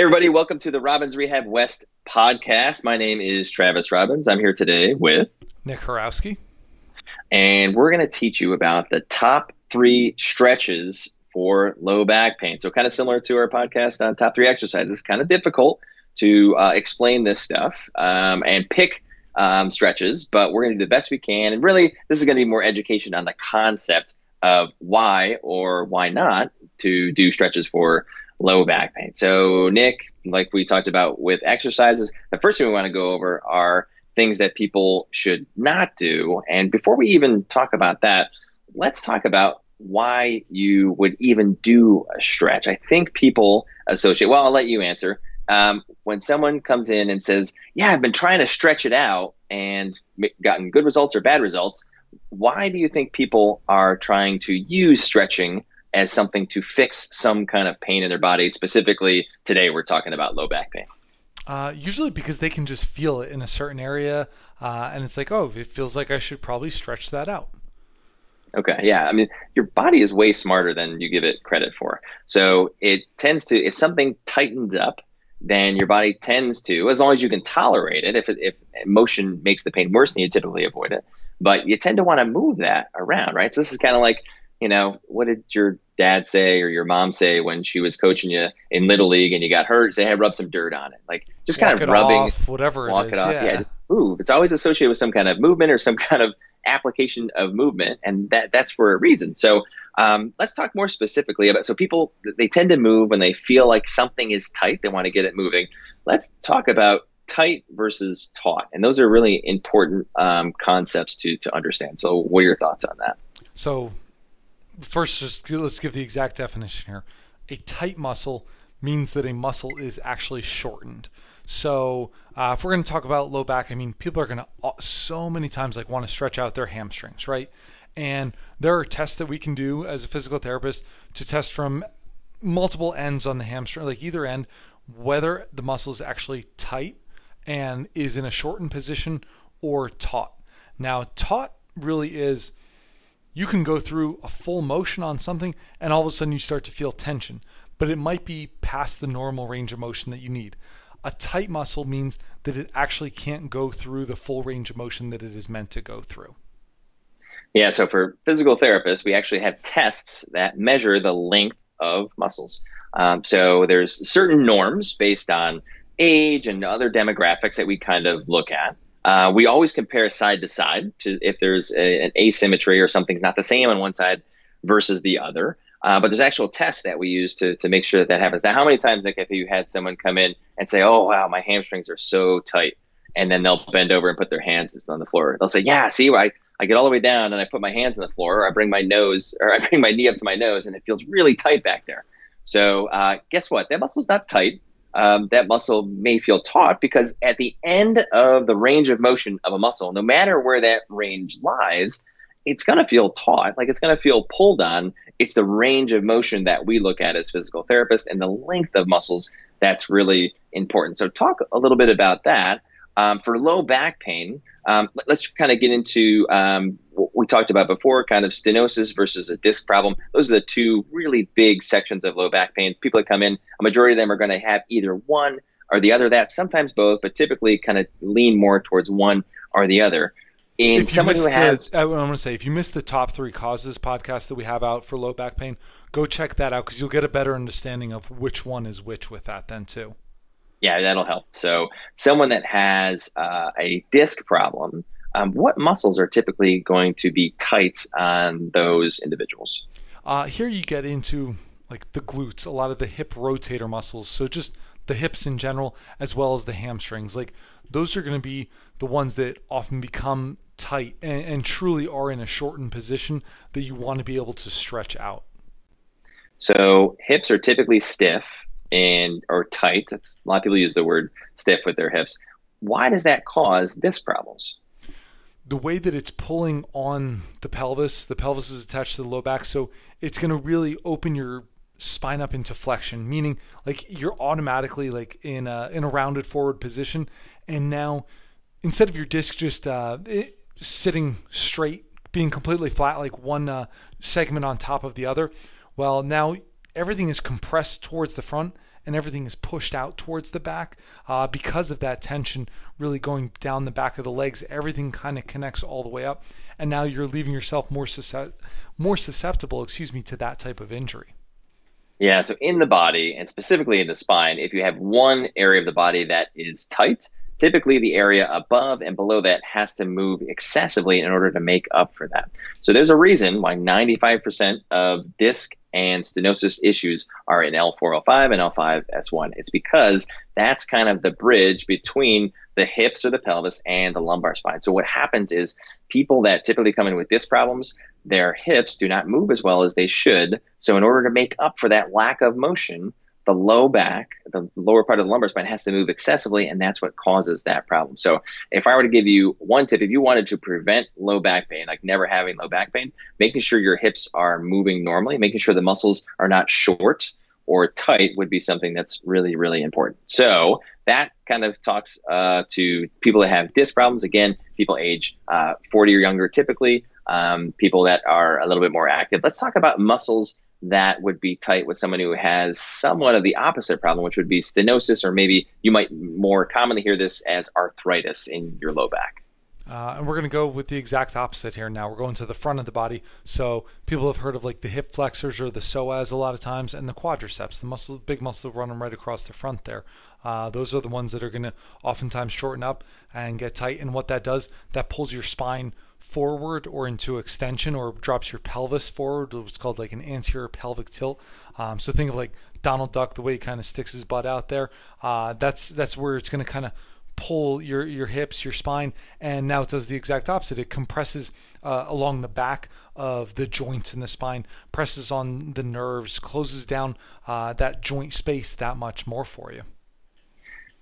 Hey, everybody, welcome to the Robbins Rehab West podcast. My name is Travis Robbins. I'm here today with Nick Horowski. And we're going to teach you about the top three stretches for low back pain. So, kind of similar to our podcast on top three exercises. It's kind of difficult to uh, explain this stuff um, and pick um, stretches, but we're going to do the best we can. And really, this is going to be more education on the concept of why or why not to do stretches for low back pain. So, Nick, like we talked about with exercises, the first thing we want to go over are things that people should not do. And before we even talk about that, let's talk about why you would even do a stretch. I think people associate, well, I'll let you answer. Um, when someone comes in and says, Yeah, I've been trying to stretch it out and gotten good results or bad results, why do you think people are trying to use stretching as something to fix some kind of pain in their body. Specifically, today we're talking about low back pain. Uh, usually because they can just feel it in a certain area, uh, and it's like, oh, it feels like I should probably stretch that out. Okay, yeah. I mean, your body is way smarter than you give it credit for. So it tends to, if something tightens up, then your body tends to, as long as you can tolerate it, if, it, if motion makes the pain worse, then you typically avoid it. But you tend to want to move that around, right? So this is kind of like you know, what did your dad say or your mom say when she was coaching you in little league and you got hurt? Say, hey, rub some dirt on it. Like just walk kind of rubbing, off, whatever walk it, it off. Yeah. yeah, just move. It's always associated with some kind of movement or some kind of application of movement, and that that's for a reason. So um, let's talk more specifically about. So people they tend to move when they feel like something is tight. They want to get it moving. Let's talk about tight versus taut, and those are really important um, concepts to to understand. So what are your thoughts on that? So first, just let's give the exact definition here. A tight muscle means that a muscle is actually shortened. So, uh, if we're going to talk about low back, I mean, people are going to so many times like want to stretch out their hamstrings, right? And there are tests that we can do as a physical therapist to test from multiple ends on the hamstring, like either end, whether the muscle is actually tight and is in a shortened position or taut. Now, taut really is you can go through a full motion on something and all of a sudden you start to feel tension, but it might be past the normal range of motion that you need. A tight muscle means that it actually can't go through the full range of motion that it is meant to go through. Yeah, so for physical therapists, we actually have tests that measure the length of muscles. Um, so there's certain norms based on age and other demographics that we kind of look at. Uh, we always compare side to side to if there's a, an asymmetry or something's not the same on one side versus the other. Uh, but there's actual tests that we use to, to make sure that that happens. Now, how many times, Nick, have you had someone come in and say, "Oh, wow, my hamstrings are so tight," and then they'll bend over and put their hands on the floor. They'll say, "Yeah, see, I I get all the way down and I put my hands on the floor, or I bring my nose, or I bring my knee up to my nose, and it feels really tight back there." So, uh, guess what? That muscle's not tight um, that muscle may feel taut because at the end of the range of motion of a muscle, no matter where that range lies, it's going to feel taut, like it's going to feel pulled on. It's the range of motion that we look at as physical therapists and the length of muscles that's really important. So, talk a little bit about that. Um, for low back pain, um, let's kind of get into um, what we talked about before, kind of stenosis versus a disc problem. Those are the two really big sections of low back pain. People that come in, a majority of them are going to have either one or the other. That sometimes both, but typically kind of lean more towards one or the other. In someone who has, the, I want to say, if you missed the top three causes podcast that we have out for low back pain, go check that out because you'll get a better understanding of which one is which with that then too. Yeah, that'll help. So, someone that has uh, a disc problem, um, what muscles are typically going to be tight on those individuals? Uh, here you get into like the glutes, a lot of the hip rotator muscles. So, just the hips in general, as well as the hamstrings. Like, those are going to be the ones that often become tight and, and truly are in a shortened position that you want to be able to stretch out. So, hips are typically stiff and or tight. That's, a lot of people use the word stiff with their hips. Why does that cause disc problems? The way that it's pulling on the pelvis, the pelvis is attached to the low back, so it's going to really open your spine up into flexion, meaning like you're automatically like in a in a rounded forward position, and now instead of your disc just uh, it, sitting straight, being completely flat, like one uh, segment on top of the other, well now everything is compressed towards the front and everything is pushed out towards the back uh, because of that tension really going down the back of the legs. Everything kind of connects all the way up, and now you're leaving yourself more more susceptible, excuse me, to that type of injury. Yeah, so in the body and specifically in the spine, if you have one area of the body that is tight, typically the area above and below that has to move excessively in order to make up for that. So there's a reason why 95% of disc and stenosis issues are in L4-L5 and L5S1. It's because that's kind of the bridge between the hips or the pelvis and the lumbar spine. So what happens is people that typically come in with disc problems, their hips do not move as well as they should. So in order to make up for that lack of motion, the low back, the lower part of the lumbar spine has to move excessively, and that's what causes that problem. So, if I were to give you one tip, if you wanted to prevent low back pain, like never having low back pain, making sure your hips are moving normally, making sure the muscles are not short or tight would be something that's really, really important. So, that kind of talks uh, to people that have disc problems. Again, people age uh, 40 or younger typically, um, people that are a little bit more active. Let's talk about muscles that would be tight with someone who has somewhat of the opposite problem, which would be stenosis, or maybe you might more commonly hear this as arthritis in your low back. Uh, and we're going to go with the exact opposite here now. We're going to the front of the body. So people have heard of like the hip flexors or the psoas a lot of times, and the quadriceps, the muscle, big muscle running right across the front there. Uh, those are the ones that are going to oftentimes shorten up and get tight. And what that does, that pulls your spine forward or into extension or drops your pelvis forward. It's called like an anterior pelvic tilt. Um, so think of like Donald Duck, the way he kind of sticks his butt out there. Uh, that's that's where it's going to kind of pull your your hips, your spine, and now it does the exact opposite. It compresses uh, along the back of the joints in the spine, presses on the nerves, closes down uh, that joint space that much more for you.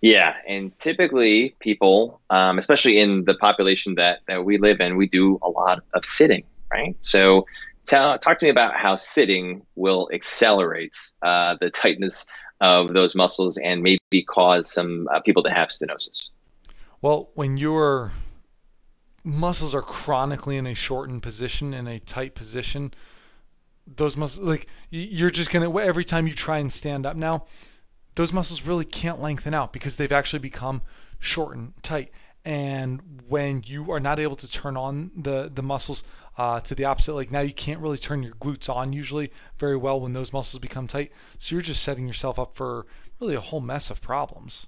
Yeah, and typically people, um, especially in the population that, that we live in, we do a lot of sitting, right? So talk to me about how sitting will accelerate uh, the tightness of those muscles and maybe cause some uh, people to have stenosis. Well, when your muscles are chronically in a shortened position, in a tight position, those muscles, like you're just gonna every time you try and stand up now, those muscles really can't lengthen out because they've actually become shortened, tight. And when you are not able to turn on the the muscles uh, to the opposite, like now you can't really turn your glutes on usually very well when those muscles become tight. So you're just setting yourself up for really a whole mess of problems.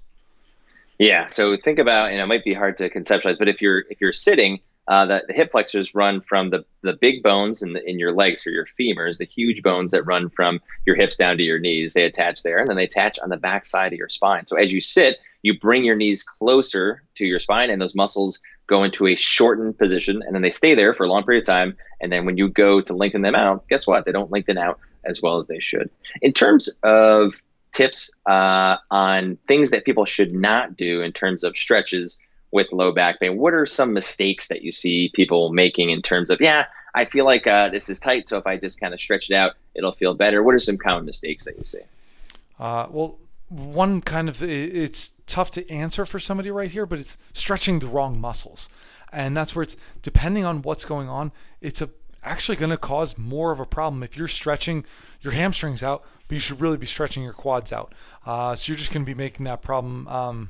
Yeah. So think about, and it might be hard to conceptualize, but if you're if you're sitting, uh, the, the, hip flexors run from the, the big bones in, the, in your legs or your femurs, the huge bones that run from your hips down to your knees. They attach there, and then they attach on the back side of your spine. So as you sit, you bring your knees closer to your spine, and those muscles go into a shortened position, and then they stay there for a long period of time. And then when you go to lengthen them out, guess what? They don't lengthen out as well as they should. In terms of tips uh, on things that people should not do in terms of stretches with low back pain. What are some mistakes that you see people making in terms of, yeah, I feel like uh, this is tight, so if I just kind of stretch it out, it'll feel better. What are some common mistakes that you see? Uh, well, one kind of it's tough to answer for somebody right here, but it's stretching the wrong muscles, and that's where it's depending on what's going on. It's a, actually going to cause more of a problem if you're stretching your hamstrings out, but you should really be stretching your quads out. Uh, so you're just going to be making that problem um,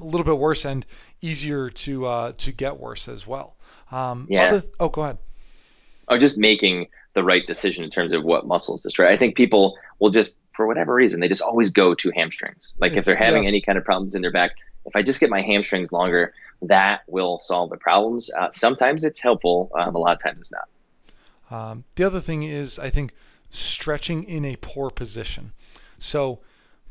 a little bit worse and easier to uh, to get worse as well. Um, yeah. Other, oh, go ahead. Oh, just making the right decision in terms of what muscles to stretch. I think people will just, for whatever reason, they just always go to hamstrings. Like it's, if they're having yeah. any kind of problems in their back, if I just get my hamstrings longer, that will solve the problems. Uh, sometimes it's helpful. Um, a lot of times it's not. Um, the other thing is, I think stretching in a poor position. So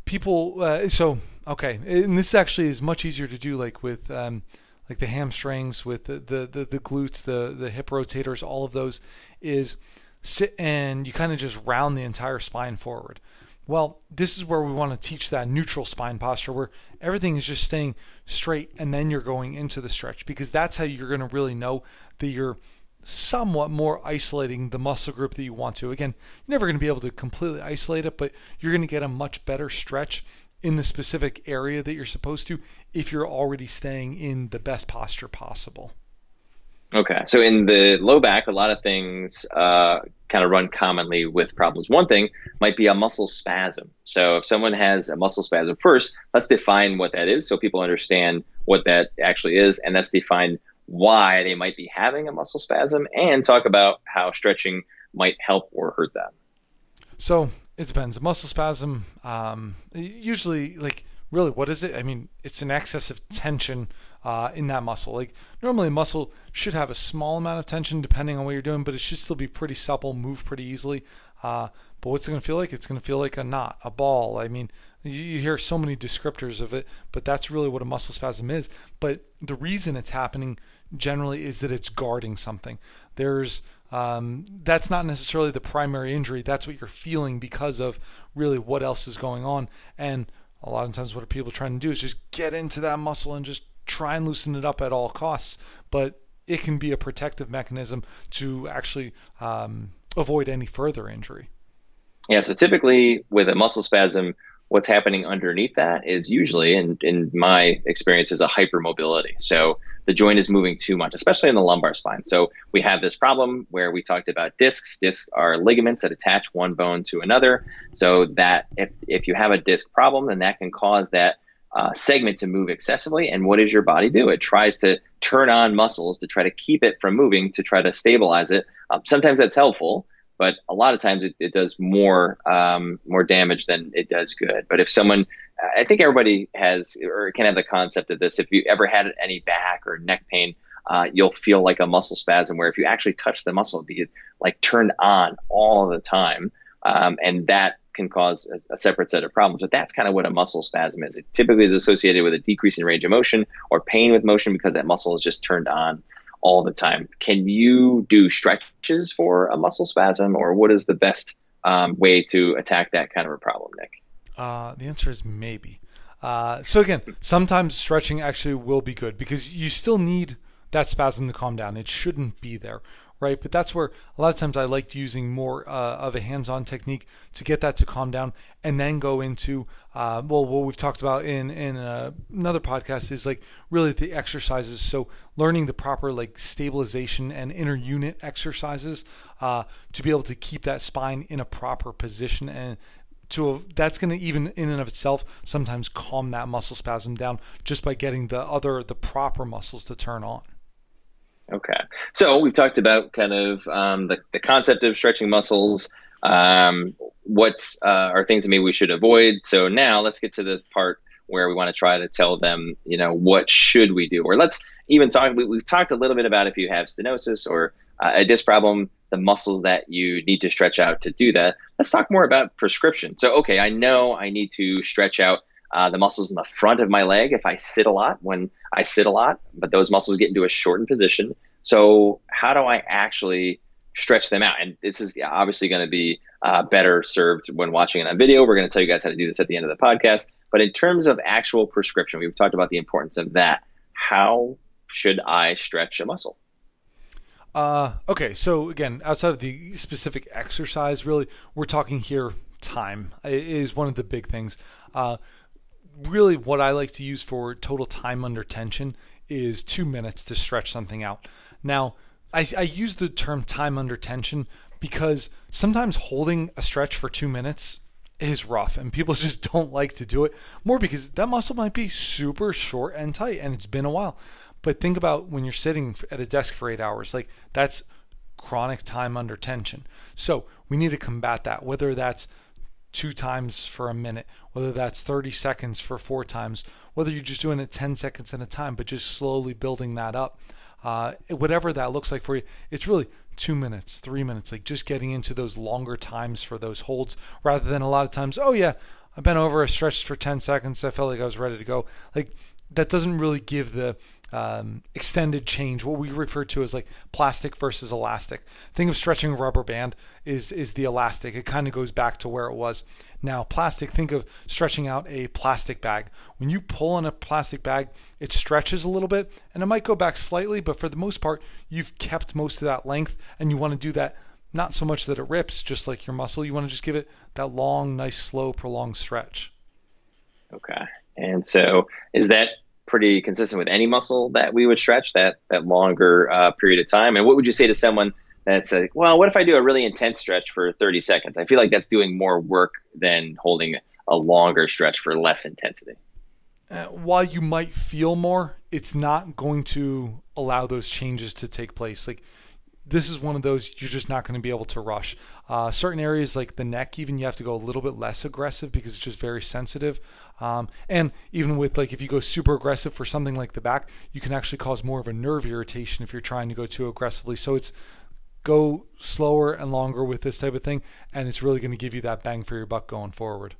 people, uh, so Okay, and this actually is much easier to do, like with um, like the hamstrings, with the, the the, the glutes, the the hip rotators, all of those, is sit and you kind of just round the entire spine forward. Well, this is where we want to teach that neutral spine posture where everything is just staying straight and then you're going into the stretch because that's how you're going to really know that you're somewhat more isolating the muscle group that you want to. Again, you're never going to be able to completely isolate it, but you're going to get a much better stretch in the specific area that you're supposed to if you're already staying in the best posture possible. Okay. So in the low back, a lot of things uh, kind of run commonly with problems. One thing might be a muscle spasm. So if someone has a muscle spasm first, let's define what that is so people understand what that actually is. And let's define why they might be having a muscle spasm and talk about how stretching might help or hurt them. So it depends. Muscle spasm, um, usually, like, really, what is it? I mean, it's an excess of tension uh, in that muscle. Like normally, a muscle should have a small amount of tension depending on what you're doing, but it should still be pretty supple, move pretty easily. Uh, but what's it going to feel like? It's going to feel like a knot, a ball. I mean, you, you hear so many descriptors of it, but that's really what a muscle spasm is. But the reason it's happening generally is that it's guarding something. There's um, that's not necessarily the primary injury. That's what you're feeling because of really what else is going on. And a lot of times, what people trying to do is just get into that muscle and just try and loosen it up at all costs, but it can be a protective mechanism to actually um, avoid any further injury. Yeah, so typically with a muscle spasm, what's happening underneath that is usually, in, in my experience, is a hypermobility. So the joint is moving too much, especially in the lumbar spine. So we have this problem where we talked about discs. Discs are ligaments that attach one bone to another. So that if, if you have a disc problem, then that can cause that uh, segment to move excessively. And what does your body do? It tries to turn on muscles to try to keep it from moving, to try to stabilize it. Um, sometimes that's helpful, but a lot of times it, it does more um, more damage than it does good. But if someone, I think everybody has or can have the concept of this. If you ever had any back or neck pain, uh, you'll feel like a muscle spasm where if you actually touch the muscle, it'll be like turned on all the time. Um, and that can cause a, a, separate set of problems. But that's kind of what a muscle spasm is. It typically is associated with a decrease in range of motion or pain with motion because that muscle is just turned on all the time. Can you do stretches for a muscle spasm, or what is the best um, way to attack that kind of a problem, Nick? Uh, the answer is maybe. Uh, so again, sometimes stretching actually will be good because you still need that spasm to calm down. It shouldn't be there right? But that's where a lot of times I liked using more uh, of a hands-on technique to get that to calm down, and then go into uh, well, what we've talked about in in uh, another podcast is like really the exercises. So learning the proper like stabilization and inner unit exercises uh, to be able to keep that spine in a proper position and. To, that's going to even in and of itself sometimes calm that muscle spasm down just by getting the other the proper muscles to turn on. Okay. So we've talked about kind of um, the, the concept of stretching muscles. Um, what uh, are things that maybe we should avoid? So now let's get to the part where we want to try to tell them, you know, what should we do? Or let's even talk, we, have talked a little bit about if you have stenosis or uh, a disc problem, the muscles that you need to stretch out to do that. Let's talk more about prescription. So, okay, I know I need to stretch out uh, the muscles in the front of my leg if I sit a lot when I sit a lot, but those muscles get into a shortened position. So how do I actually stretch them out? And this is obviously going to be uh, better served when watching it on video. We're going to tell you guys how to do this at the end of the podcast. But in terms of actual prescription, we've talked about the importance of that. How should I stretch a muscle? Uh, okay, so again, outside of the specific exercise, really, we're talking here time is one of the big things. Uh, really what I like to use for total time under tension is two minutes to stretch something out. Now, I, I use the term time under tension because sometimes holding a stretch for two minutes is rough and people just don't like to do it more because that muscle might be super short and tight and it's been a while. But think about when you're sitting at a desk for eight hours, like that's chronic time under tension. So we need to combat that, whether that's two times for a minute, whether that's 30 seconds for four times, whether you're just doing it 10 seconds at a time, but just slowly building that up. Uh, whatever that looks like for you, it's really two minutes, three minutes, like just getting into those longer times for those holds rather than a lot of times, oh yeah, I've been over a stretch for 10 seconds. I felt like I was ready to go. Like that doesn't really give the um, extended change, what we refer to as like plastic versus elastic. Think of stretching a rubber band is is the elastic. It kind of goes back to where it was. Now plastic, think of stretching out a plastic bag. When you pull on a plastic bag, it stretches a little bit and it might go back slightly, but for the most part, you've kept most of that length and you want to do that not so much that it rips, just like your muscle. You want to just give it that long, nice, slow, prolonged stretch. Okay. And so is that pretty consistent with any muscle that we would stretch that that longer uh, period of time. And what would you say to someone that's like, well, what if I do a really intense stretch for 30 seconds? I feel like that's doing more work than holding a longer stretch for less intensity. Uh, while you might feel more, it's not going to allow those changes to take place. Like this is one of those you're just not going to be able to rush. Uh, certain areas like the neck, even you have to go a little bit less aggressive because it's just very sensitive. Um, and even with like if you go super aggressive for something like the back, you can actually cause more of a nerve irritation if you're trying to go too aggressively. So it's go slower and longer with this type of thing, and it's really going to give you that bang for your buck going forward.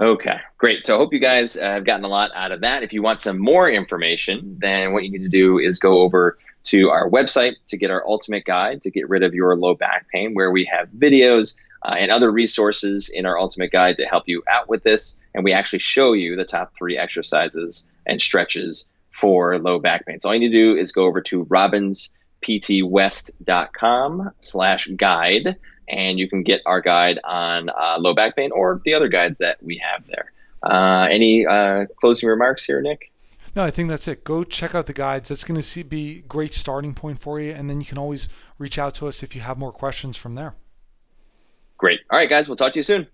Okay, great. So I hope you guys uh, have gotten a lot out of that. If you want some more information, then what you need to do is go over to our website to get our ultimate guide to get rid of your low back pain, where we have videos uh, and other resources in our ultimate guide to help you out with this. And we actually show you the top three exercises and stretches for low back pain. So all you need to do is go over to robinsptwest.com slash guide and you can get our guide on uh, low back pain or the other guides that we have there. Uh, any uh, closing remarks here, Nick? No, I think that's it. Go check out the guides. That's going to be great starting point for you, and then you can always reach out to us if you have more questions from there. Great. All right, guys. We'll talk to you soon.